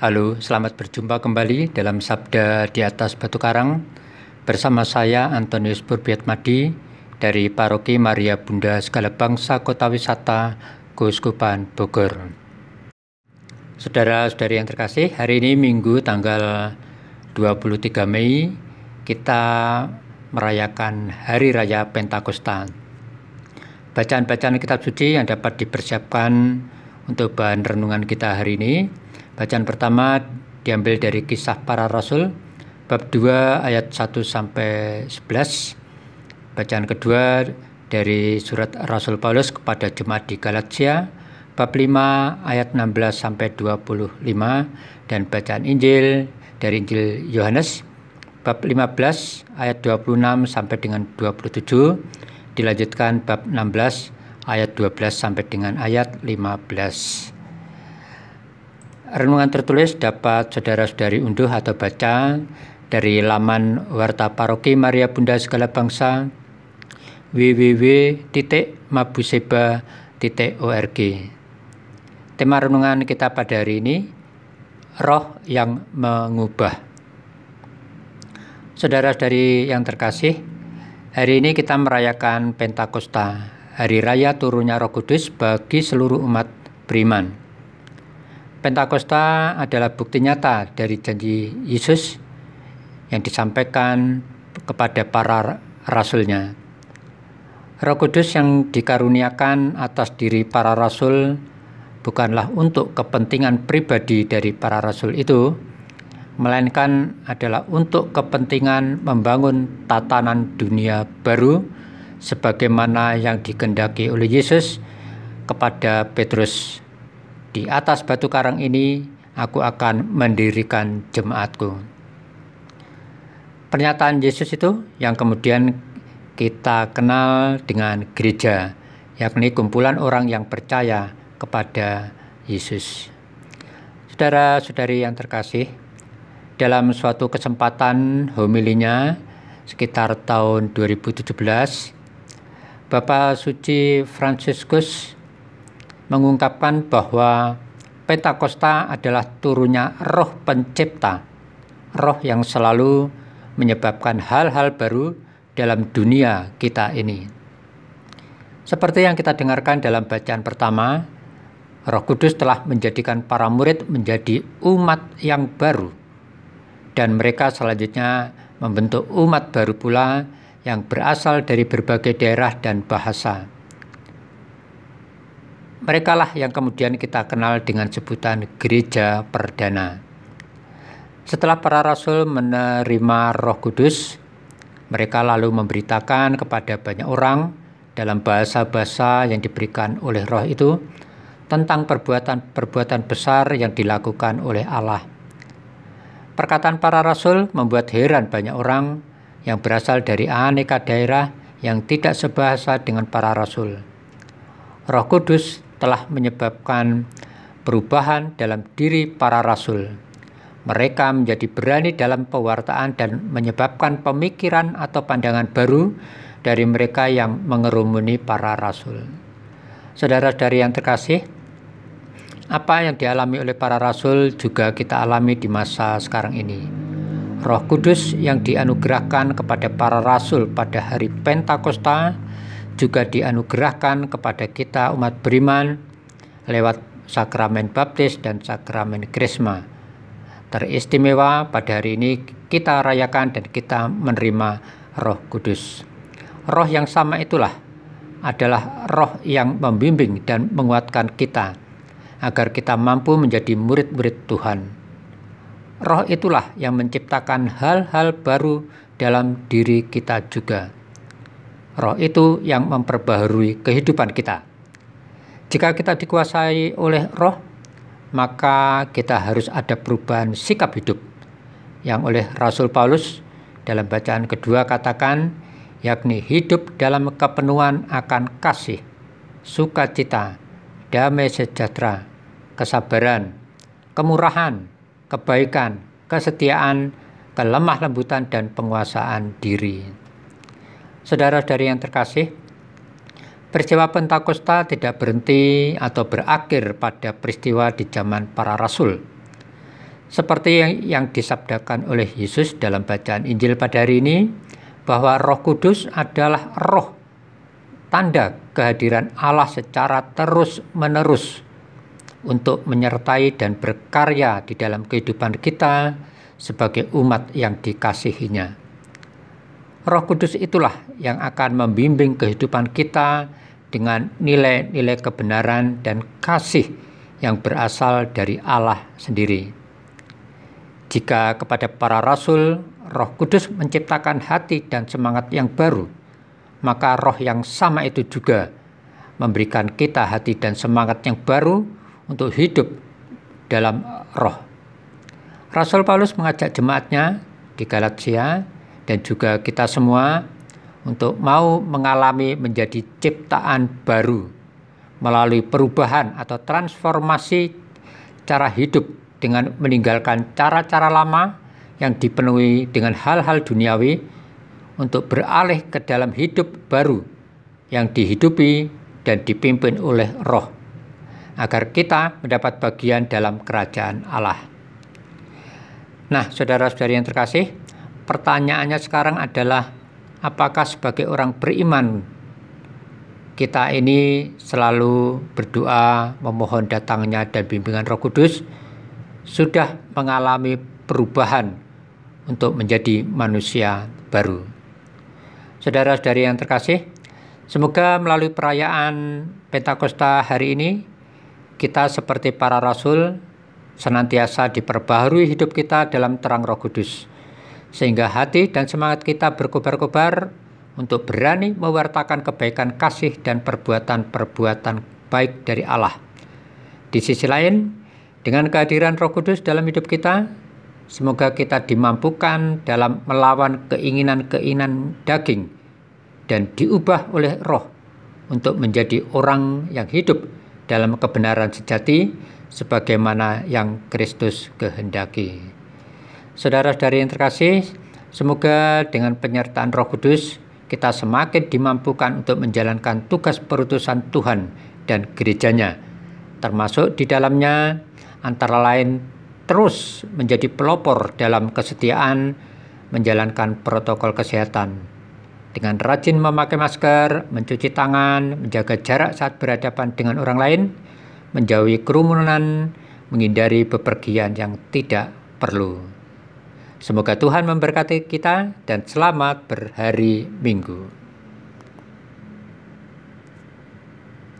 Halo, selamat berjumpa kembali dalam Sabda di atas Batu Karang bersama saya Antonius Madi dari Paroki Maria Bunda Segala Bangsa Kota Wisata Keuskupan Bogor. Saudara-saudari yang terkasih, hari ini Minggu tanggal 23 Mei kita merayakan Hari Raya Pentakosta. Bacaan-bacaan kitab suci yang dapat dipersiapkan untuk bahan renungan kita hari ini Bacaan pertama diambil dari kisah para rasul bab 2 ayat 1 sampai 11. Bacaan kedua dari surat Rasul Paulus kepada jemaat di Galatia bab 5 ayat 16 sampai 25 dan bacaan Injil dari Injil Yohanes bab 15 ayat 26 sampai dengan 27 dilanjutkan bab 16 ayat 12 sampai dengan ayat 15. Renungan tertulis dapat saudara-saudari unduh atau baca dari laman Warta Paroki Maria Bunda Segala Bangsa www.mabuseba.org Tema renungan kita pada hari ini Roh yang mengubah. Saudara-saudari yang terkasih Hari ini kita merayakan Pentakosta Hari Raya turunnya Roh Kudus bagi seluruh umat beriman Pentakosta adalah bukti nyata dari janji Yesus yang disampaikan kepada para rasulnya. Roh Kudus yang dikaruniakan atas diri para rasul bukanlah untuk kepentingan pribadi dari para rasul itu, melainkan adalah untuk kepentingan membangun tatanan dunia baru sebagaimana yang dikendaki oleh Yesus kepada Petrus di atas batu karang ini aku akan mendirikan jemaatku. Pernyataan Yesus itu yang kemudian kita kenal dengan gereja, yakni kumpulan orang yang percaya kepada Yesus. Saudara-saudari yang terkasih, dalam suatu kesempatan homilinya sekitar tahun 2017, Bapak Suci Franciscus mengungkapkan bahwa Pentakosta adalah turunnya roh pencipta, roh yang selalu menyebabkan hal-hal baru dalam dunia kita ini. Seperti yang kita dengarkan dalam bacaan pertama, Roh Kudus telah menjadikan para murid menjadi umat yang baru, dan mereka selanjutnya membentuk umat baru pula yang berasal dari berbagai daerah dan bahasa. Mereka lah yang kemudian kita kenal dengan sebutan gereja perdana. Setelah para rasul menerima Roh Kudus, mereka lalu memberitakan kepada banyak orang dalam bahasa-bahasa yang diberikan oleh Roh itu tentang perbuatan-perbuatan besar yang dilakukan oleh Allah. Perkataan para rasul membuat heran banyak orang yang berasal dari aneka daerah yang tidak sebahasa dengan para rasul. Roh Kudus telah menyebabkan perubahan dalam diri para rasul. Mereka menjadi berani dalam pewartaan dan menyebabkan pemikiran atau pandangan baru dari mereka yang mengerumuni para rasul. Saudara-saudari yang terkasih, apa yang dialami oleh para rasul juga kita alami di masa sekarang ini. Roh Kudus yang dianugerahkan kepada para rasul pada hari Pentakosta juga dianugerahkan kepada kita umat beriman lewat sakramen baptis dan sakramen krisma. Teristimewa pada hari ini kita rayakan dan kita menerima Roh Kudus. Roh yang sama itulah adalah roh yang membimbing dan menguatkan kita agar kita mampu menjadi murid-murid Tuhan. Roh itulah yang menciptakan hal-hal baru dalam diri kita juga. Roh itu yang memperbaharui kehidupan kita. Jika kita dikuasai oleh roh, maka kita harus ada perubahan sikap hidup yang oleh Rasul Paulus dalam bacaan kedua katakan yakni hidup dalam kepenuhan akan kasih, sukacita, damai sejahtera, kesabaran, kemurahan, kebaikan, kesetiaan, kelemah lembutan dan penguasaan diri. Saudara-saudari yang terkasih, peristiwa Pentakosta tidak berhenti atau berakhir pada peristiwa di zaman para rasul. Seperti yang, yang disabdakan oleh Yesus dalam bacaan Injil pada hari ini, bahwa Roh Kudus adalah roh tanda kehadiran Allah secara terus-menerus untuk menyertai dan berkarya di dalam kehidupan kita sebagai umat yang dikasihinya. Roh Kudus itulah yang akan membimbing kehidupan kita dengan nilai-nilai kebenaran dan kasih yang berasal dari Allah sendiri. Jika kepada para rasul Roh Kudus menciptakan hati dan semangat yang baru, maka roh yang sama itu juga memberikan kita hati dan semangat yang baru untuk hidup dalam roh. Rasul Paulus mengajak jemaatnya di Galatia dan juga kita semua untuk mau mengalami menjadi ciptaan baru melalui perubahan atau transformasi cara hidup dengan meninggalkan cara-cara lama yang dipenuhi dengan hal-hal duniawi untuk beralih ke dalam hidup baru yang dihidupi dan dipimpin oleh roh agar kita mendapat bagian dalam kerajaan Allah. Nah, saudara-saudari yang terkasih, pertanyaannya sekarang adalah apakah sebagai orang beriman kita ini selalu berdoa memohon datangnya dan bimbingan Roh Kudus sudah mengalami perubahan untuk menjadi manusia baru. Saudara-saudari yang terkasih, semoga melalui perayaan Pentakosta hari ini kita seperti para rasul senantiasa diperbaharui hidup kita dalam terang Roh Kudus sehingga hati dan semangat kita berkobar-kobar untuk berani mewartakan kebaikan kasih dan perbuatan-perbuatan baik dari Allah. Di sisi lain, dengan kehadiran Roh Kudus dalam hidup kita, Semoga kita dimampukan dalam melawan keinginan-keinginan daging dan diubah oleh roh untuk menjadi orang yang hidup dalam kebenaran sejati sebagaimana yang Kristus kehendaki. Saudara-saudari yang terkasih, semoga dengan penyertaan Roh Kudus kita semakin dimampukan untuk menjalankan tugas perutusan Tuhan dan gerejanya, termasuk di dalamnya antara lain terus menjadi pelopor dalam kesetiaan menjalankan protokol kesehatan. Dengan rajin memakai masker, mencuci tangan, menjaga jarak saat berhadapan dengan orang lain, menjauhi kerumunan, menghindari bepergian yang tidak perlu. Semoga Tuhan memberkati kita dan selamat berhari Minggu.